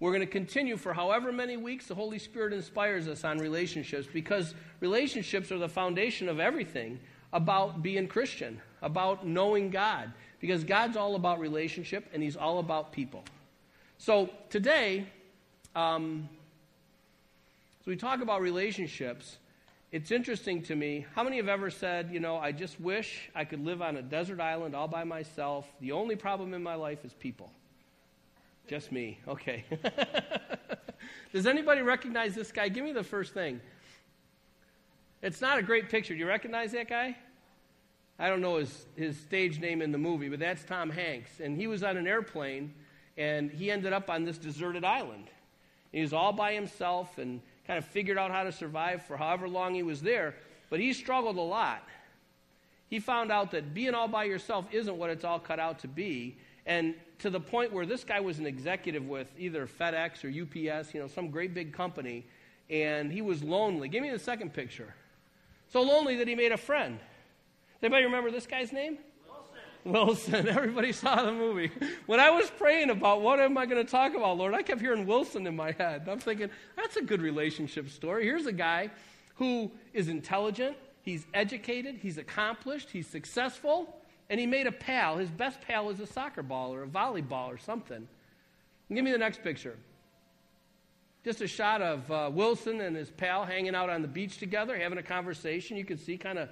We're going to continue for however many weeks the Holy Spirit inspires us on relationships because relationships are the foundation of everything about being Christian, about knowing God, because God's all about relationship and He's all about people. So today, um, as we talk about relationships, it's interesting to me. How many have ever said, you know, I just wish I could live on a desert island all by myself? The only problem in my life is people. Just me. Okay. Does anybody recognize this guy? Give me the first thing. It's not a great picture. Do you recognize that guy? I don't know his, his stage name in the movie, but that's Tom Hanks. And he was on an airplane, and he ended up on this deserted island. He was all by himself and kind of figured out how to survive for however long he was there, but he struggled a lot. He found out that being all by yourself isn't what it's all cut out to be, and to the point where this guy was an executive with either FedEx or UPS, you know, some great big company, and he was lonely. Give me the second picture. So lonely that he made a friend. Anybody remember this guy's name? Wilson. Wilson. Everybody saw the movie. When I was praying about what am I going to talk about, Lord, I kept hearing Wilson in my head. I'm thinking, that's a good relationship story. Here's a guy who is intelligent, he's educated, he's accomplished, he's successful, and he made a pal. His best pal is a soccer ball or a volleyball or something. Give me the next picture. Just a shot of uh, Wilson and his pal hanging out on the beach together, having a conversation. You can see kind of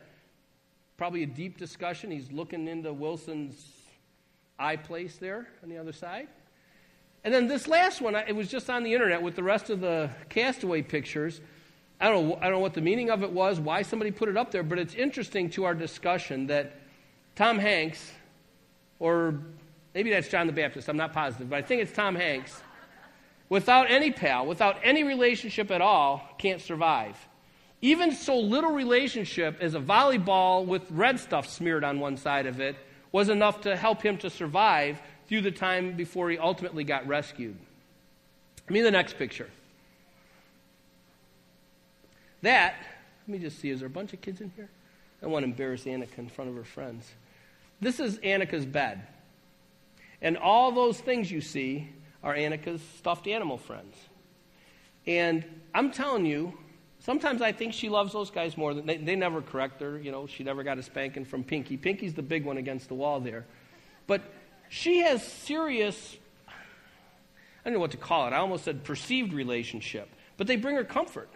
probably a deep discussion. He's looking into Wilson's eye place there on the other side. And then this last one, it was just on the internet with the rest of the castaway pictures. I don't know, I don't know what the meaning of it was, why somebody put it up there, but it's interesting to our discussion that Tom Hanks, or maybe that's John the Baptist, I'm not positive, but I think it's Tom Hanks, without any pal, without any relationship at all, can't survive. Even so little relationship as a volleyball with red stuff smeared on one side of it was enough to help him to survive through the time before he ultimately got rescued. me the next picture. That, let me just see, is there a bunch of kids in here? I want to embarrass Annika in front of her friends. This is Annika's bed. And all those things you see are Annika's stuffed animal friends. And I'm telling you, sometimes I think she loves those guys more than they, they never correct her. You know, she never got a spanking from Pinky. Pinky's the big one against the wall there. But she has serious, I don't know what to call it. I almost said perceived relationship. But they bring her comfort.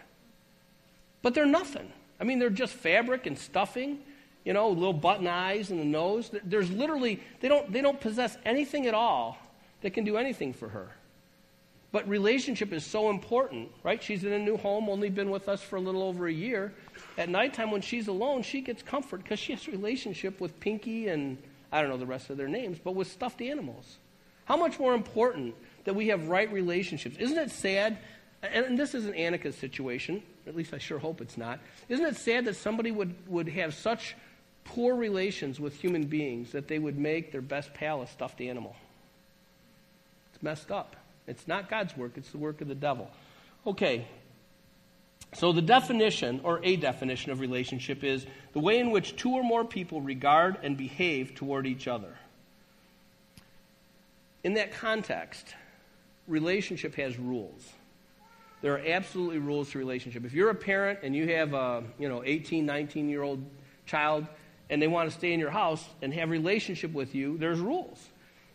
But they're nothing. I mean, they're just fabric and stuffing you know, little button eyes and the nose. There's literally, they don't, they don't possess anything at all that can do anything for her. But relationship is so important, right? She's in a new home, only been with us for a little over a year. At nighttime, when she's alone, she gets comfort because she has relationship with Pinky and I don't know the rest of their names, but with stuffed animals. How much more important that we have right relationships? Isn't it sad? And this isn't Annika's situation, at least I sure hope it's not. Isn't it sad that somebody would, would have such poor relations with human beings that they would make their best pal a stuffed animal. It's messed up. It's not God's work, it's the work of the devil. Okay. So, the definition, or a definition of relationship, is the way in which two or more people regard and behave toward each other. In that context, relationship has rules. There are absolutely rules to relationship. If you're a parent and you have a, you know, 18, 19 year old child, and they want to stay in your house and have relationship with you, there's rules.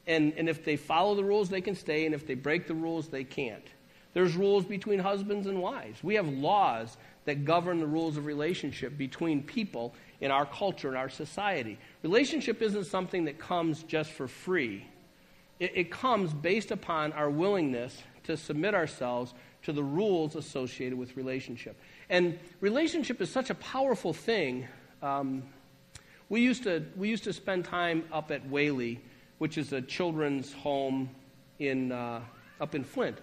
And, and if they follow the rules, they can stay, and if they break the rules, they can't. There's rules between husbands and wives. We have laws that govern the rules of relationship between people in our culture, in our society. Relationship isn't something that comes just for free, it, it comes based upon our willingness to submit ourselves to the rules associated with relationship. And relationship is such a powerful thing. Um, we used to, we used to spend time up at Whaley, which is a children's home in, uh, up in Flint.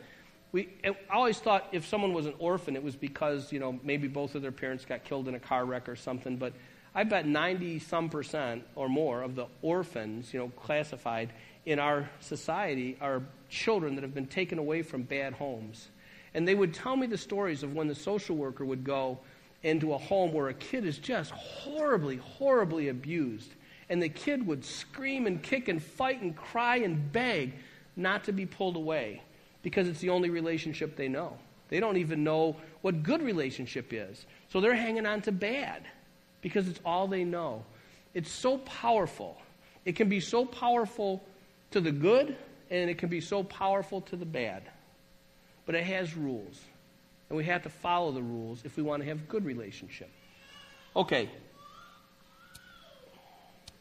We I always thought if someone was an orphan, it was because, you know, maybe both of their parents got killed in a car wreck or something. But I bet 90 some percent or more of the orphans, you know, classified in our society are children that have been taken away from bad homes. And they would tell me the stories of when the social worker would go into a home where a kid is just horribly, horribly abused. And the kid would scream and kick and fight and cry and beg not to be pulled away. because it's the only relationship they know. They don't even know what good relationship is. So they're hanging on to bad because it's all they know. It's so powerful. It can be so powerful to the good, and it can be so powerful to the bad. But it has rules. And we have to follow the rules if we want to have good relationship. Okay.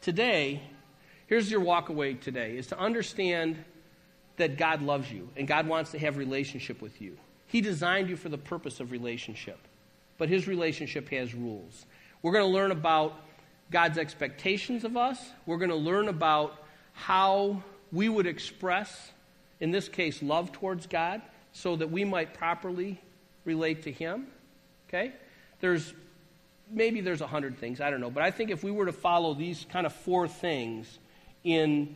Today, here's your walk away today is to understand that God loves you and God wants to have relationship with you. He designed you for the purpose of relationship. But his relationship has rules. We're going to learn about God's expectations of us. We're going to learn about how we would express, in this case, love towards God so that we might properly relate to Him. Okay? There's maybe there's a hundred things, I don't know. But I think if we were to follow these kind of four things in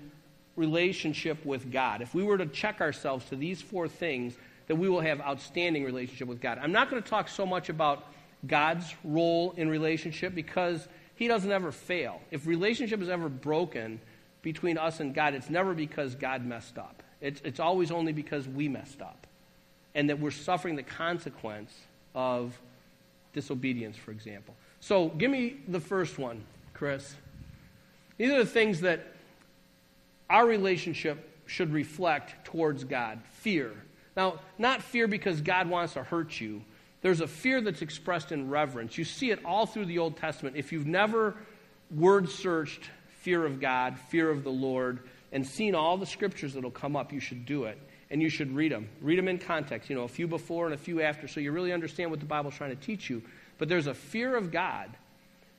relationship with God, if we were to check ourselves to these four things, that we will have outstanding relationship with God. I'm not going to talk so much about God's role in relationship because he doesn't ever fail. If relationship is ever broken between us and God, it's never because God messed up. It's, it's always only because we messed up. And that we're suffering the consequence of disobedience, for example. So give me the first one, Chris. These are the things that our relationship should reflect towards God fear. Now, not fear because God wants to hurt you, there's a fear that's expressed in reverence. You see it all through the Old Testament. If you've never word searched fear of God, fear of the Lord, and seen all the scriptures that'll come up, you should do it. And you should read them. Read them in context, you know, a few before and a few after, so you really understand what the Bible's trying to teach you. But there's a fear of God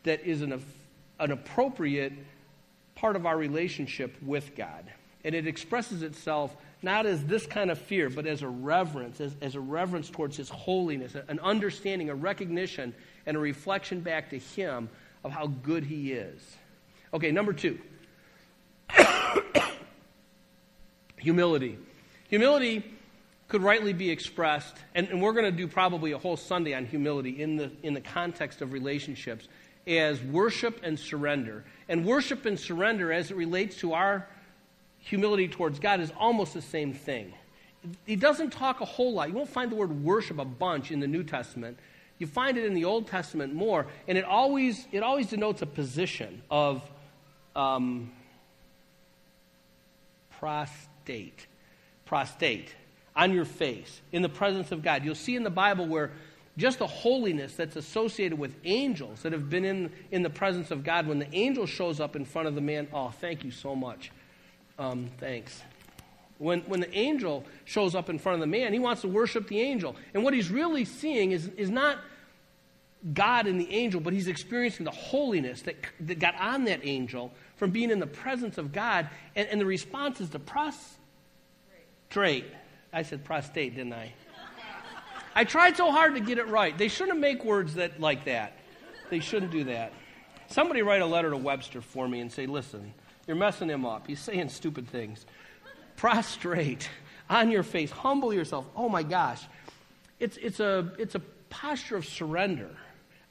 that is an, an appropriate part of our relationship with God. And it expresses itself not as this kind of fear, but as a reverence, as, as a reverence towards His holiness, an understanding, a recognition, and a reflection back to Him of how good He is. Okay, number two humility. Humility could rightly be expressed, and, and we're going to do probably a whole Sunday on humility in the, in the context of relationships, as worship and surrender. And worship and surrender, as it relates to our humility towards God is almost the same thing. He doesn't talk a whole lot. You won't find the word worship a bunch in the New Testament. You find it in the Old Testament more, and it always, it always denotes a position of um, prostate. Prostate. On your face, in the presence of God. You'll see in the Bible where just the holiness that's associated with angels that have been in, in the presence of God, when the angel shows up in front of the man, oh, thank you so much. Um, thanks. When, when the angel shows up in front of the man, he wants to worship the angel. And what he's really seeing is, is not God and the angel, but he's experiencing the holiness that, that got on that angel from being in the presence of God. And, and the response is to prostrate. I said prostate, didn't I? I tried so hard to get it right. They shouldn't make words that like that. They shouldn't do that. Somebody write a letter to Webster for me and say, listen, you're messing him up. He's saying stupid things. Prostrate on your face, humble yourself. Oh my gosh. It's, it's, a, it's a posture of surrender.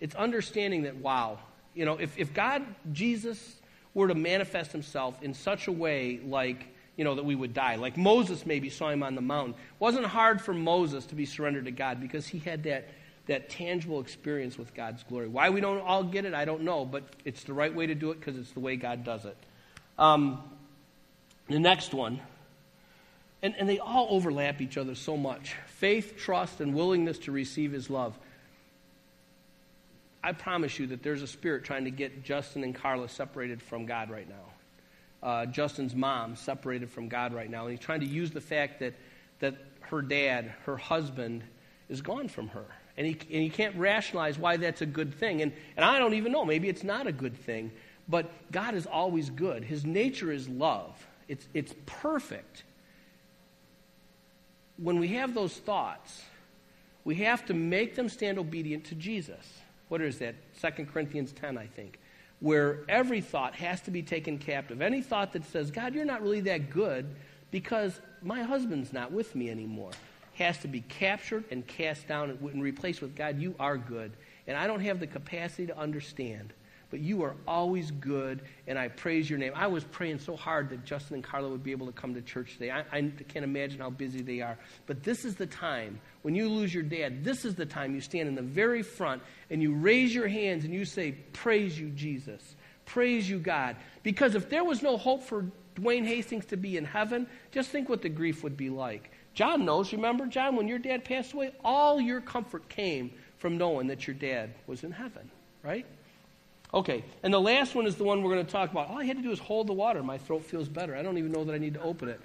It's understanding that, wow, you know, if, if God, Jesus, were to manifest himself in such a way like, you know, that we would die, like Moses maybe saw him on the mountain, it wasn't hard for Moses to be surrendered to God because he had that, that tangible experience with God's glory. Why we don't all get it, I don't know, but it's the right way to do it because it's the way God does it. Um, the next one, and, and they all overlap each other so much faith, trust, and willingness to receive his love. I promise you that there's a spirit trying to get Justin and Carla separated from God right now. Uh, Justin's mom separated from God right now, and he's trying to use the fact that, that her dad, her husband, is gone from her. And he, and he can't rationalize why that's a good thing. And, and I don't even know. Maybe it's not a good thing. But God is always good. His nature is love, it's, it's perfect. When we have those thoughts, we have to make them stand obedient to Jesus. What is that? 2 Corinthians 10, I think. Where every thought has to be taken captive. Any thought that says, God, you're not really that good because my husband's not with me anymore, has to be captured and cast down and replaced with, God, you are good. And I don't have the capacity to understand but you are always good, and I praise your name. I was praying so hard that Justin and Carla would be able to come to church today. I, I can't imagine how busy they are. But this is the time, when you lose your dad, this is the time you stand in the very front and you raise your hands and you say, Praise you, Jesus. Praise you, God. Because if there was no hope for Dwayne Hastings to be in heaven, just think what the grief would be like. John knows, remember, John, when your dad passed away, all your comfort came from knowing that your dad was in heaven, right? Okay, and the last one is the one we're going to talk about. All I had to do is hold the water. My throat feels better. I don't even know that I need to open it.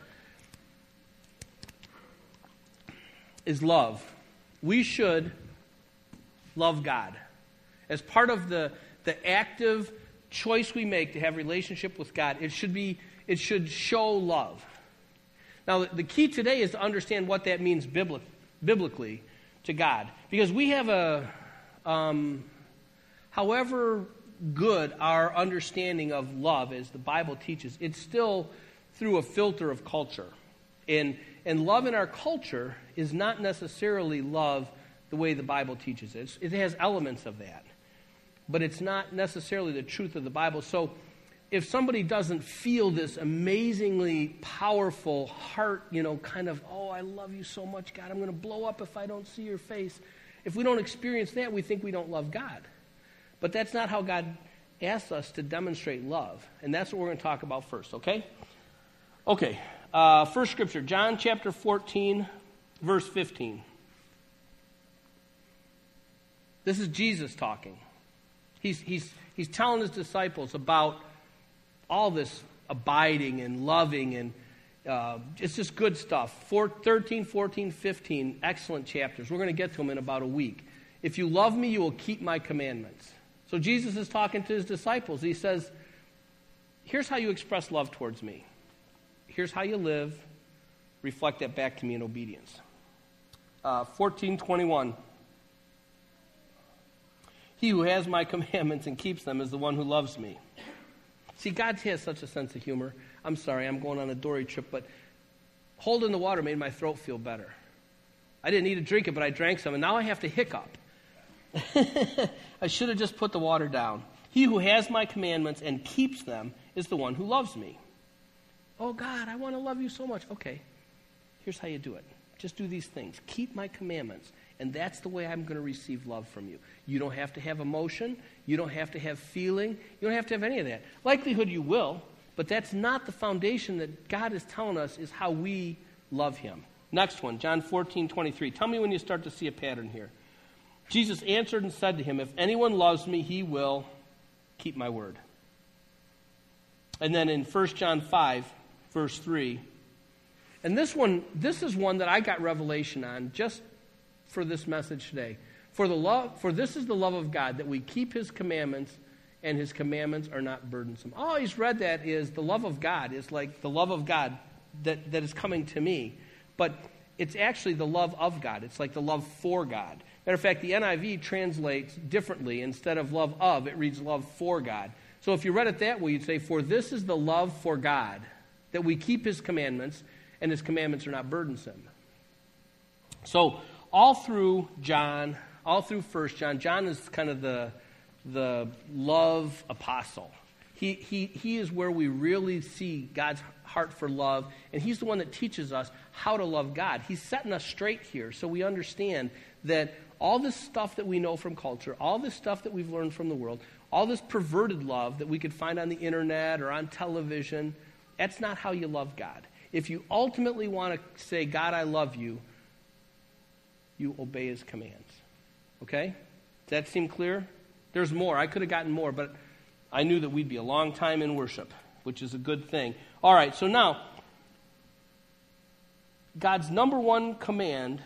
Is love. We should love God. As part of the, the active choice we make to have relationship with God, it should be it should show love. Now, the key today is to understand what that means biblically to God. Because we have a, um, however good our understanding of love as the Bible teaches, it's still through a filter of culture. And, and love in our culture is not necessarily love the way the Bible teaches it. It has elements of that, but it's not necessarily the truth of the Bible. So if somebody doesn't feel this amazingly powerful heart, you know, kind of, oh, I love you so much, God, I'm going to blow up if I don't see your face. If we don't experience that, we think we don't love God. But that's not how God asks us to demonstrate love. And that's what we're going to talk about first, okay? Okay. Uh, first scripture, John chapter 14, verse 15. This is Jesus talking. He's, he's, he's telling his disciples about all this abiding and loving and uh, it's just good stuff. Four, 13, 14, 15, excellent chapters. We're going to get to them in about a week. If you love me, you will keep my commandments. So Jesus is talking to his disciples. He says, Here's how you express love towards me. Here's how you live. Reflect that back to me in obedience. Uh, 1421. He who has my commandments and keeps them is the one who loves me. See, God has such a sense of humor. I'm sorry, I'm going on a dory trip, but holding the water made my throat feel better. I didn't need to drink it, but I drank some, and now I have to hiccup. I should have just put the water down. He who has my commandments and keeps them is the one who loves me. Oh, God, I want to love you so much. Okay, here's how you do it just do these things. Keep my commandments, and that's the way I'm going to receive love from you. You don't have to have emotion, you don't have to have feeling, you don't have to have any of that. Likelihood you will, but that's not the foundation that God is telling us is how we love him. Next one, John 14, 23. Tell me when you start to see a pattern here. Jesus answered and said to him, If anyone loves me, he will keep my word. And then in 1 John 5, verse 3, and this one, this is one that I got revelation on just for this message today. For the love, for this is the love of God that we keep His commandments, and His commandments are not burdensome. I always read that is the love of God is like the love of God that, that is coming to me, but it's actually the love of God. It's like the love for God. Matter of fact, the NIV translates differently. Instead of love of, it reads love for God. So if you read it that way, you'd say, For this is the love for God, that we keep his commandments, and his commandments are not burdensome. So all through John, all through First John, John is kind of the, the love apostle. He, he, he is where we really see God's heart for love, and he's the one that teaches us how to love God. He's setting us straight here so we understand that all this stuff that we know from culture, all this stuff that we've learned from the world, all this perverted love that we could find on the internet or on television, that's not how you love God. If you ultimately want to say, God, I love you, you obey his commands. Okay? Does that seem clear? There's more. I could have gotten more, but I knew that we'd be a long time in worship, which is a good thing. All right, so now, God's number one command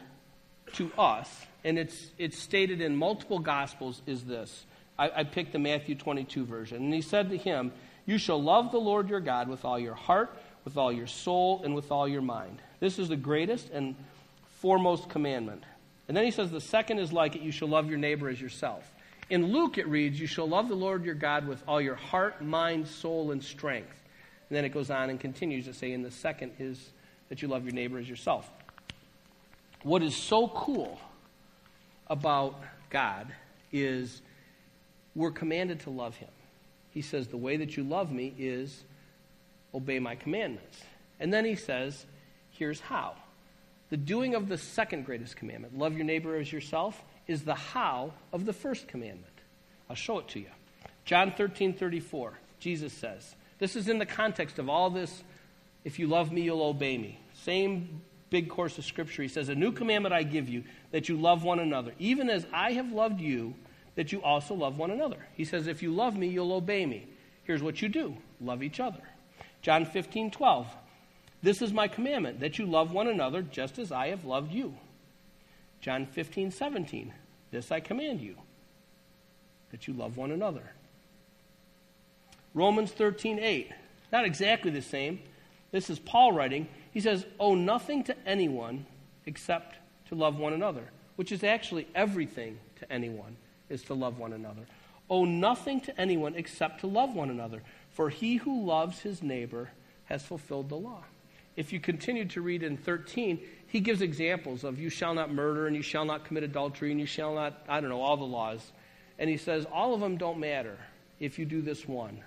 to us and it's, it's stated in multiple Gospels, is this. I, I picked the Matthew 22 version. And he said to him, You shall love the Lord your God with all your heart, with all your soul, and with all your mind. This is the greatest and foremost commandment. And then he says, The second is like it, you shall love your neighbor as yourself. In Luke, it reads, You shall love the Lord your God with all your heart, mind, soul, and strength. And then it goes on and continues to say, And the second is that you love your neighbor as yourself. What is so cool about God is we're commanded to love Him. He says, The way that you love me is obey my commandments. And then he says, Here's how. The doing of the second greatest commandment, love your neighbor as yourself, is the how of the first commandment. I'll show it to you. John 13, 34, Jesus says, This is in the context of all this, if you love me, you'll obey me. Same big course of scripture. He says, A new commandment I give you, that you love one another, even as I have loved you, that you also love one another. He says, If you love me, you'll obey me. Here's what you do love each other. John 15, 12. This is my commandment, that you love one another just as I have loved you. John 15, 17. This I command you, that you love one another. Romans 13, 8. Not exactly the same. This is Paul writing. He says, Owe nothing to anyone except to love one another, which is actually everything to anyone, is to love one another. Owe nothing to anyone except to love one another, for he who loves his neighbor has fulfilled the law. If you continue to read in 13, he gives examples of you shall not murder and you shall not commit adultery and you shall not, I don't know, all the laws. And he says all of them don't matter if you do this one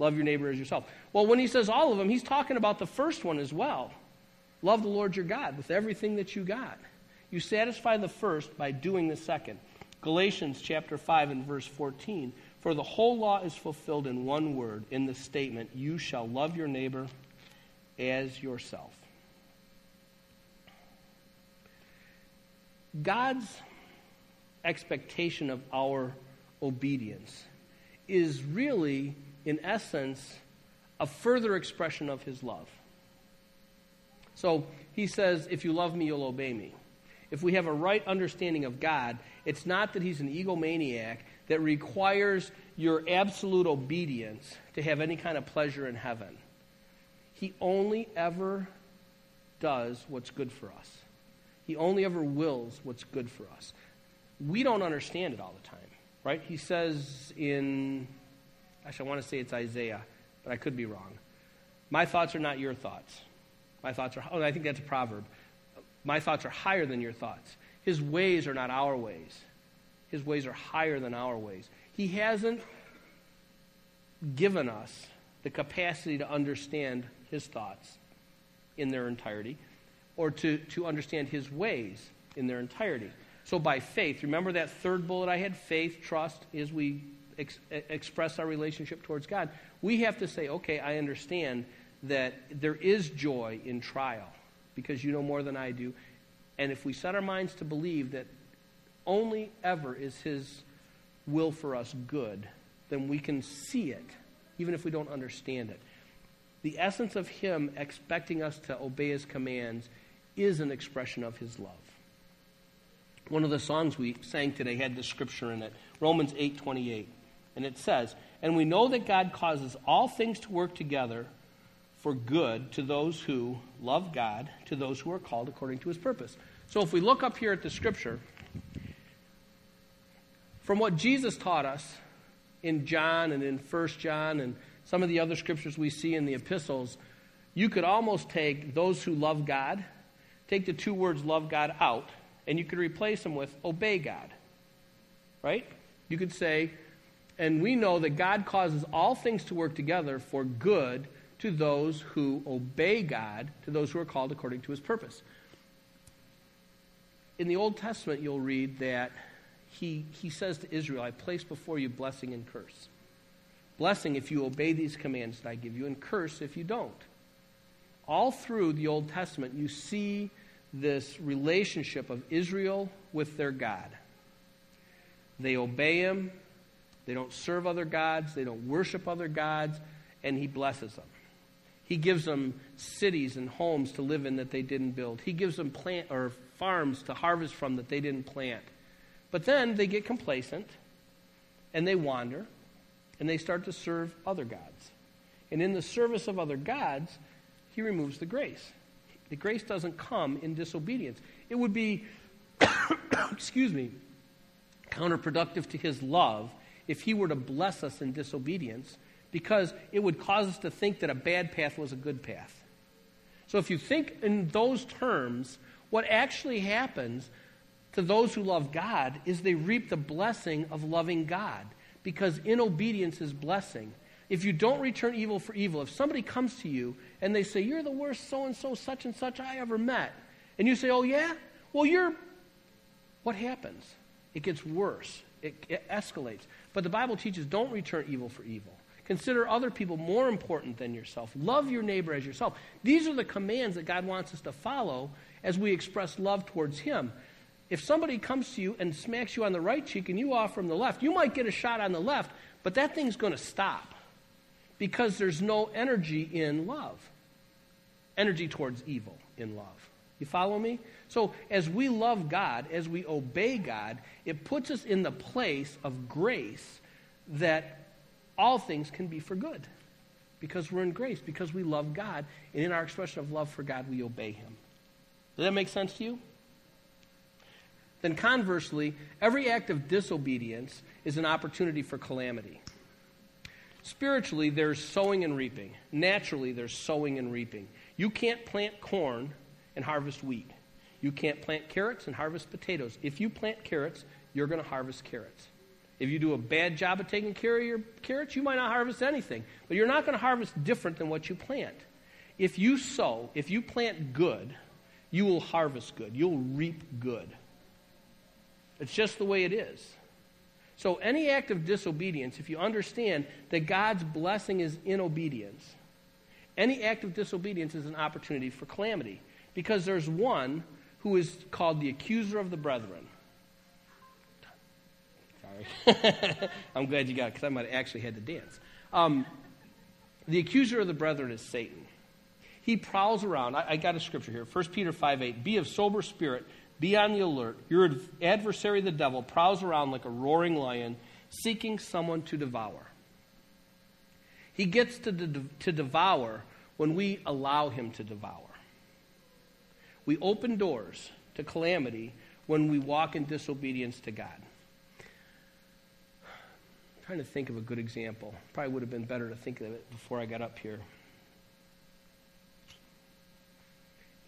love your neighbor as yourself. Well, when he says all of them, he's talking about the first one as well. Love the Lord your God with everything that you got. You satisfy the first by doing the second. Galatians chapter 5 and verse 14. For the whole law is fulfilled in one word, in the statement, You shall love your neighbor as yourself. God's expectation of our obedience is really, in essence, a further expression of his love. So he says, If you love me, you'll obey me. If we have a right understanding of God, it's not that he's an egomaniac that requires your absolute obedience to have any kind of pleasure in heaven. He only ever does what's good for us. He only ever wills what's good for us. We don't understand it all the time, right? He says in, actually, I want to say it's Isaiah, but I could be wrong. My thoughts are not your thoughts. My thoughts are, oh, I think that's a proverb. My thoughts are higher than your thoughts. His ways are not our ways. His ways are higher than our ways. He hasn't given us the capacity to understand his thoughts in their entirety or to, to understand his ways in their entirety. So by faith, remember that third bullet I had faith, trust, as we ex- express our relationship towards God. We have to say, okay, I understand that there is joy in trial because you know more than I do. And if we set our minds to believe that only ever is his will for us good, then we can see it, even if we don't understand it. The essence of him expecting us to obey his commands is an expression of his love. One of the songs we sang today had this scripture in it, Romans 8:28. And it says, "And we know that God causes all things to work together for good to those who love God, to those who are called according to his purpose." So if we look up here at the scripture, from what Jesus taught us in John and in 1 John and some of the other scriptures we see in the epistles, you could almost take those who love God take the two words love God out, and you could replace them with obey God. Right? You could say, and we know that God causes all things to work together for good to those who obey God, to those who are called according to his purpose. In the Old Testament, you'll read that he, he says to Israel, I place before you blessing and curse. Blessing if you obey these commands that I give you, and curse if you don't. All through the Old Testament, you see this relationship of Israel with their God. They obey him, they don't serve other gods, they don't worship other gods, and he blesses them. He gives them cities and homes to live in that they didn't build. He gives them plant or farms to harvest from that they didn't plant. But then they get complacent and they wander and they start to serve other gods. And in the service of other gods, he removes the grace. The grace doesn't come in disobedience. It would be, excuse me, counterproductive to his love if he were to bless us in disobedience because it would cause us to think that a bad path was a good path. So if you think in those terms, what actually happens to those who love God is they reap the blessing of loving God because in obedience is blessing. if you don't return evil for evil, if somebody comes to you and they say, You're the worst so and so, such and such I ever met, and you say, Oh, yeah? Well, you're. What happens? It gets worse, it, it escalates. But the Bible teaches don't return evil for evil. Consider other people more important than yourself. Love your neighbor as yourself. These are the commands that God wants us to follow as we express love towards Him. If somebody comes to you and smacks you on the right cheek and you offer them the left, you might get a shot on the left, but that thing's going to stop because there's no energy in love. Energy towards evil in love. You follow me? So, as we love God, as we obey God, it puts us in the place of grace that all things can be for good because we're in grace, because we love God, and in our expression of love for God, we obey Him. Does that make sense to you? Then, conversely, every act of disobedience is an opportunity for calamity. Spiritually, there's sowing and reaping. Naturally, there's sowing and reaping. You can't plant corn and harvest wheat. You can't plant carrots and harvest potatoes. If you plant carrots, you're going to harvest carrots. If you do a bad job of taking care of your carrots, you might not harvest anything. But you're not going to harvest different than what you plant. If you sow, if you plant good, you will harvest good. You'll reap good. It's just the way it is. So, any act of disobedience, if you understand that God's blessing is in obedience, any act of disobedience is an opportunity for calamity. Because there's one who is called the accuser of the brethren. I'm glad you got it because I might have actually had to dance. Um, the accuser of the brethren is Satan. He prowls around. I, I got a scripture here 1 Peter 5 8. Be of sober spirit, be on the alert. Your adversary, the devil, prowls around like a roaring lion, seeking someone to devour. He gets to, de- to devour when we allow him to devour. We open doors to calamity when we walk in disobedience to God trying to think of a good example. Probably would have been better to think of it before I got up here.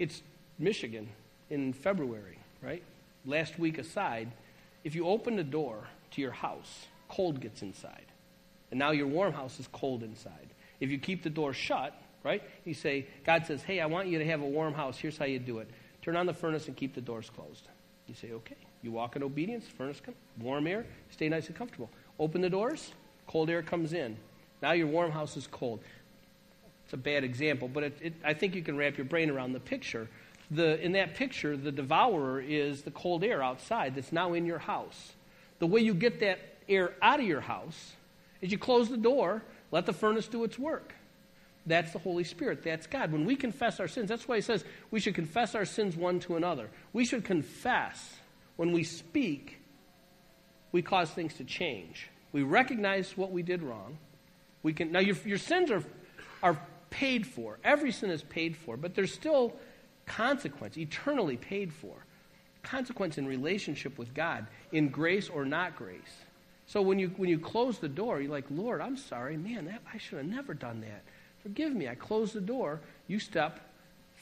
It's Michigan in February, right? Last week aside, if you open the door to your house, cold gets inside. And now your warm house is cold inside. If you keep the door shut, right? You say, God says, hey, I want you to have a warm house. Here's how you do it. Turn on the furnace and keep the doors closed. You say, okay. You walk in obedience, furnace, comes, warm air, stay nice and comfortable. Open the doors, cold air comes in. Now your warm house is cold. It's a bad example, but it, it, I think you can wrap your brain around the picture. The, in that picture, the devourer is the cold air outside that's now in your house. The way you get that air out of your house is you close the door, let the furnace do its work. That's the Holy Spirit. That's God. When we confess our sins, that's why he says we should confess our sins one to another. We should confess when we speak we cause things to change. We recognize what we did wrong. We can now your, your sins are are paid for. Every sin is paid for, but there's still consequence, eternally paid for. Consequence in relationship with God, in grace or not grace. So when you when you close the door, you're like, Lord, I'm sorry, man, that, I should have never done that. Forgive me. I close the door. You step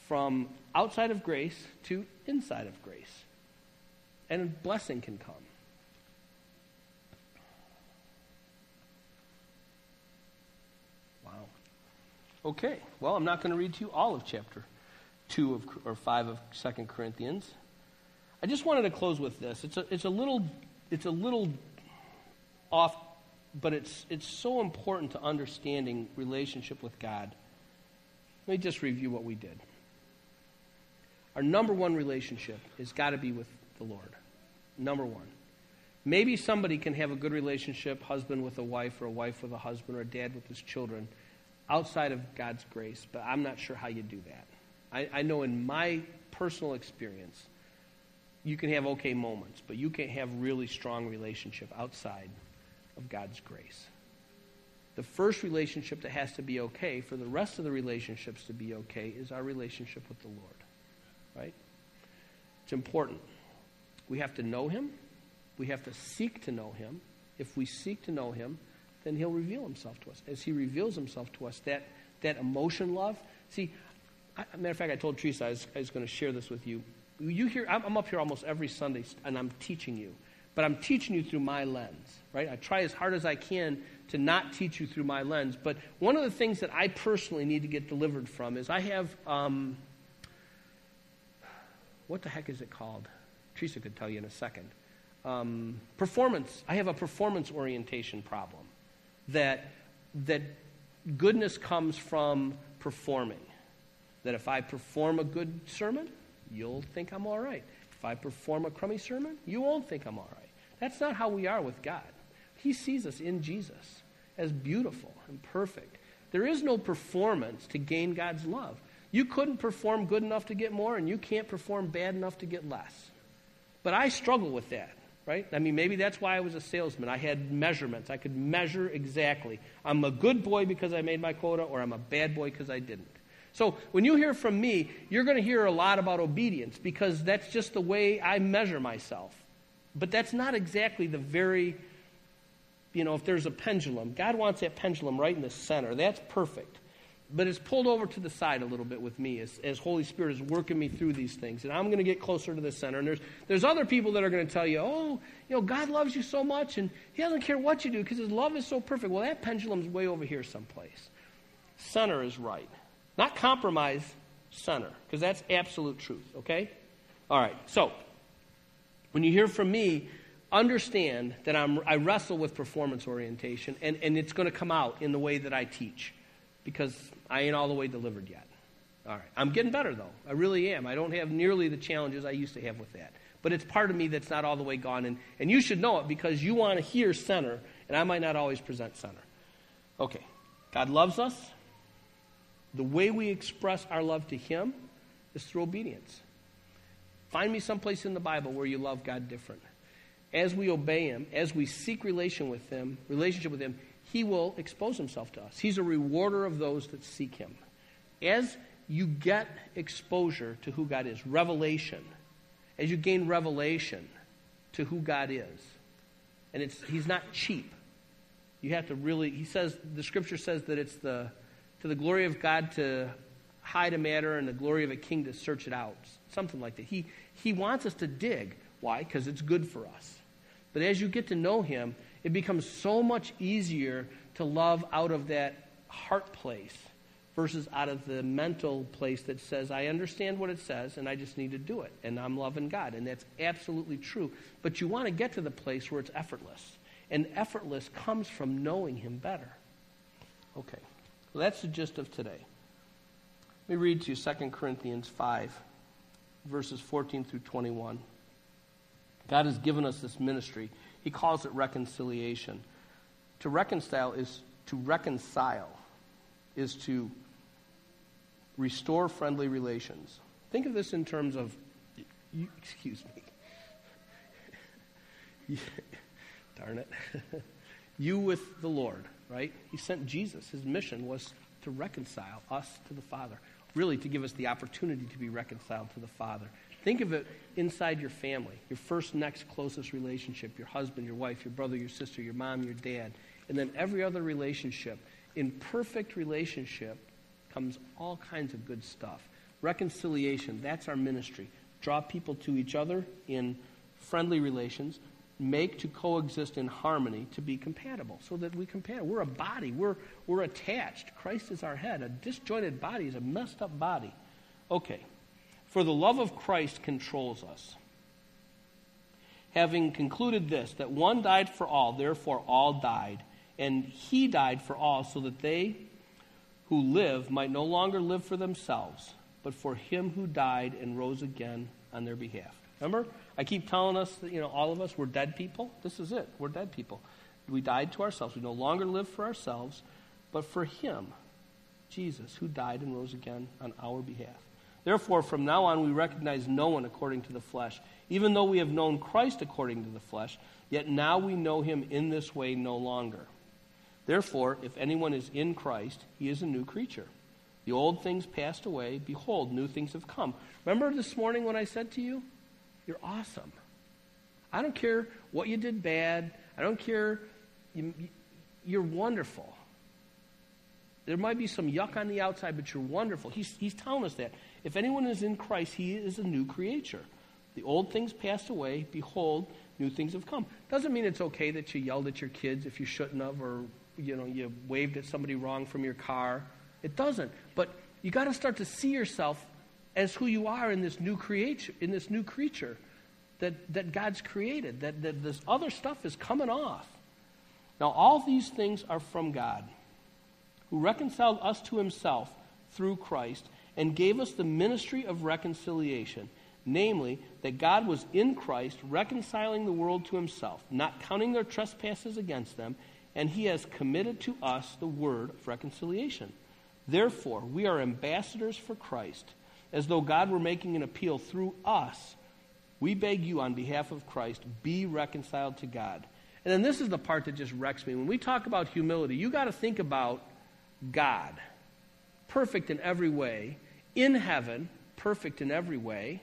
from outside of grace to inside of grace. And blessing can come. Okay, well, I'm not going to read to you all of chapter 2 of, or 5 of Second Corinthians. I just wanted to close with this. It's a, it's a, little, it's a little off, but it's, it's so important to understanding relationship with God. Let me just review what we did. Our number one relationship has got to be with the Lord. Number one. Maybe somebody can have a good relationship, husband with a wife, or a wife with a husband, or a dad with his children outside of God's grace, but I'm not sure how you do that. I, I know in my personal experience, you can have okay moments, but you can't have really strong relationship outside of God's grace. The first relationship that has to be okay for the rest of the relationships to be okay is our relationship with the Lord. Right? It's important. We have to know Him. We have to seek to know Him. If we seek to know Him, then he'll reveal himself to us. As he reveals himself to us, that, that emotion love. See, I, matter of fact, I told Teresa I was, was going to share this with you. You hear, I'm, I'm up here almost every Sunday, and I'm teaching you. But I'm teaching you through my lens, right? I try as hard as I can to not teach you through my lens. But one of the things that I personally need to get delivered from is I have, um, what the heck is it called? Teresa could tell you in a second. Um, performance. I have a performance orientation problem. That, that goodness comes from performing. That if I perform a good sermon, you'll think I'm all right. If I perform a crummy sermon, you won't think I'm all right. That's not how we are with God. He sees us in Jesus as beautiful and perfect. There is no performance to gain God's love. You couldn't perform good enough to get more, and you can't perform bad enough to get less. But I struggle with that, right? I mean, maybe that's why I was a salesman. I had measurements. I could measure exactly. I'm a good boy because I made my quota, or I'm a bad boy because I didn't. So when you hear from me, you're going to hear a lot about obedience because that's just the way I measure myself. But that's not exactly the very, you know, if there's a pendulum, God wants that pendulum right in the center. That's perfect but it's pulled over to the side a little bit with me as, as Holy Spirit is working me through these things. And I'm going to get closer to the center. And there's, there's other people that are going to tell you, oh, you know, God loves you so much and He doesn't care what you do because His love is so perfect. Well, that pendulum's way over here someplace. Center is right. Not compromise, center, because that's absolute truth, okay? All right, so when you hear from me, understand that I'm, I wrestle with performance orientation, and, and it's going to come out in the way that I teach because I ain't all the way delivered yet. All right. I'm getting better, though. I really am. I don't have nearly the challenges I used to have with that. But it's part of me that's not all the way gone. And, and you should know it because you want to hear center, and I might not always present center. Okay. God loves us. The way we express our love to Him is through obedience. Find me someplace in the Bible where you love God different. As we obey Him, as we seek relation with Him, relationship with Him, he will expose himself to us. He's a rewarder of those that seek him. As you get exposure to who God is, revelation, as you gain revelation to who God is, and it's, he's not cheap. You have to really, he says, the scripture says that it's the, to the glory of God to hide a matter and the glory of a king to search it out. Something like that. He, he wants us to dig. Why? Because it's good for us. But as you get to know him, it becomes so much easier to love out of that heart place versus out of the mental place that says, I understand what it says and I just need to do it and I'm loving God. And that's absolutely true. But you want to get to the place where it's effortless. And effortless comes from knowing Him better. Okay. Well, that's the gist of today. Let me read to you 2 Corinthians 5, verses 14 through 21. God has given us this ministry. He calls it reconciliation. To reconcile is to reconcile, is to restore friendly relations. Think of this in terms of, you, excuse me. Darn it. you with the Lord, right? He sent Jesus. His mission was to reconcile us to the Father, really to give us the opportunity to be reconciled to the Father. Think of it inside your family, your first, next, closest relationship your husband, your wife, your brother, your sister, your mom, your dad, and then every other relationship. In perfect relationship comes all kinds of good stuff. Reconciliation, that's our ministry. Draw people to each other in friendly relations, make to coexist in harmony to be compatible so that we compare. We're a body, we're, we're attached. Christ is our head. A disjointed body is a messed up body. Okay. For the love of Christ controls us. Having concluded this, that one died for all, therefore all died, and he died for all, so that they who live might no longer live for themselves, but for him who died and rose again on their behalf. Remember? I keep telling us that, you know, all of us, we're dead people. This is it. We're dead people. We died to ourselves. We no longer live for ourselves, but for him, Jesus, who died and rose again on our behalf. Therefore, from now on, we recognize no one according to the flesh. Even though we have known Christ according to the flesh, yet now we know him in this way no longer. Therefore, if anyone is in Christ, he is a new creature. The old things passed away. Behold, new things have come. Remember this morning when I said to you, You're awesome. I don't care what you did bad. I don't care. You, you're wonderful. There might be some yuck on the outside, but you're wonderful. He's, he's telling us that. If anyone is in Christ, he is a new creature. The old things passed away. Behold, new things have come. Doesn't mean it's okay that you yelled at your kids if you shouldn't have, or you know, you waved at somebody wrong from your car. It doesn't. But you got to start to see yourself as who you are in this new creature. in this new creature that, that God's created, that, that this other stuff is coming off. Now, all these things are from God, who reconciled us to himself through Christ and gave us the ministry of reconciliation, namely, that God was in Christ reconciling the world to himself, not counting their trespasses against them, and he has committed to us the word of reconciliation. Therefore, we are ambassadors for Christ, as though God were making an appeal through us. We beg you on behalf of Christ, be reconciled to God. And then this is the part that just wrecks me. When we talk about humility, you got to think about God, perfect in every way, in heaven, perfect in every way,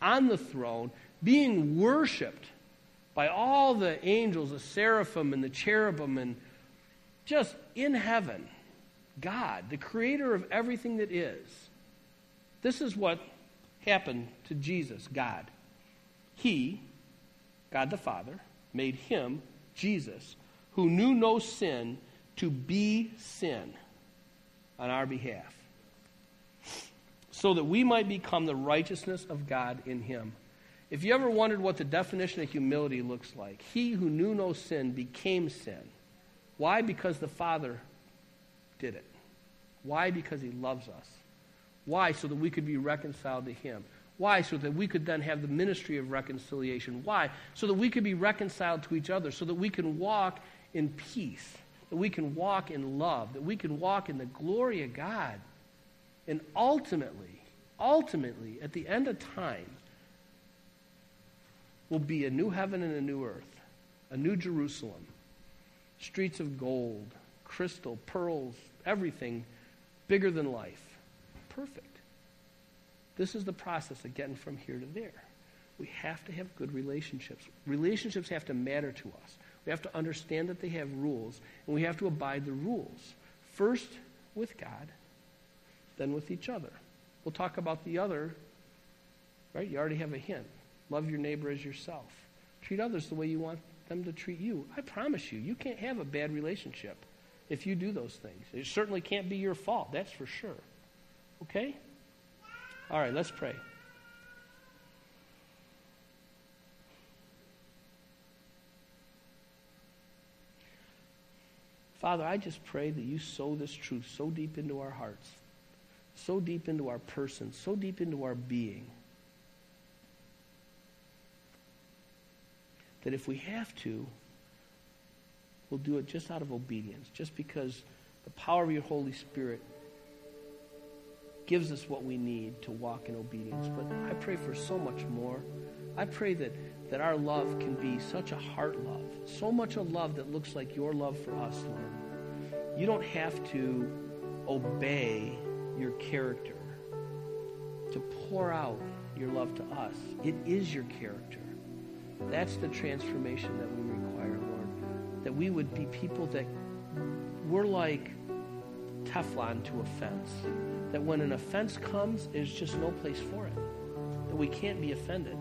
on the throne, being worshiped by all the angels, the seraphim and the cherubim, and just in heaven, God, the creator of everything that is. This is what happened to Jesus, God. He, God the Father, made him Jesus, who knew no sin, to be sin on our behalf, so that we might become the righteousness of God in him. If you ever wondered what the definition of humility looks like, he who knew no sin became sin. Why? Because the Father did it. Why? Because he loves us. Why? So that we could be reconciled to him. Why? So that we could then have the ministry of reconciliation. Why? So that we could be reconciled to each other, so that we can walk in peace, that we can walk in love, that we can walk in the glory of God. And ultimately, ultimately, at the end of time, will be a new heaven and a new earth, a new Jerusalem, streets of gold, crystal, pearls, everything bigger than life. Perfect. This is the process of getting from here to there. We have to have good relationships. Relationships have to matter to us. We have to understand that they have rules, and we have to abide the rules. First with God, then with each other. We'll talk about the other, right? You already have a hint. Love your neighbor as yourself. Treat others the way you want them to treat you. I promise you, you can't have a bad relationship if you do those things. It certainly can't be your fault, that's for sure. Okay? All right, let's pray. Father, I just pray that you sow this truth so deep into our hearts, so deep into our person, so deep into our being, that if we have to, we'll do it just out of obedience, just because the power of your Holy Spirit gives us what we need to walk in obedience. But I pray for so much more. I pray that, that our love can be such a heart love, so much a love that looks like your love for us, Lord. You don't have to obey your character to pour out your love to us. It is your character. That's the transformation that we require, Lord. That we would be people that we're like Teflon to offense. That when an offense comes, there's just no place for it. That we can't be offended.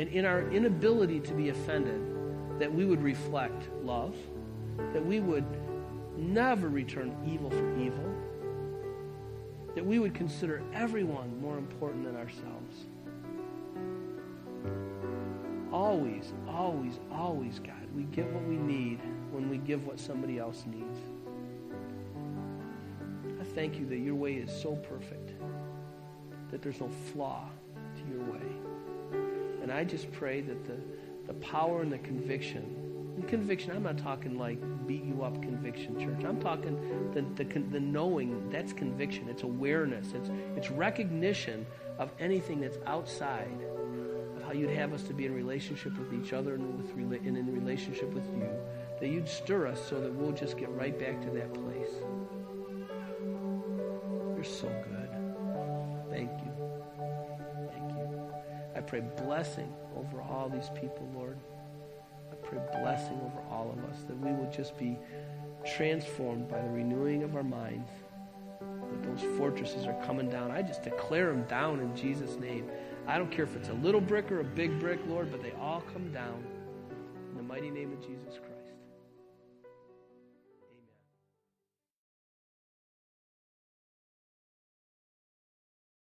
And in our inability to be offended, that we would reflect love, that we would never return evil for evil, that we would consider everyone more important than ourselves. Always, always, always, God, we get what we need when we give what somebody else needs I thank you that your way is so perfect, that there's no flaw to your way. And I just pray that the, the power and the conviction, and conviction, I'm not talking like beat you up conviction, church. I'm talking the, the, the knowing, that's conviction. It's awareness. It's, it's recognition of anything that's outside of how you'd have us to be in relationship with each other and, with, and in relationship with you. That you'd stir us so that we'll just get right back to that place. Pray blessing over all these people, Lord. I pray blessing over all of us that we will just be transformed by the renewing of our minds. That those fortresses are coming down. I just declare them down in Jesus' name. I don't care if it's a little brick or a big brick, Lord, but they all come down in the mighty name of Jesus Christ.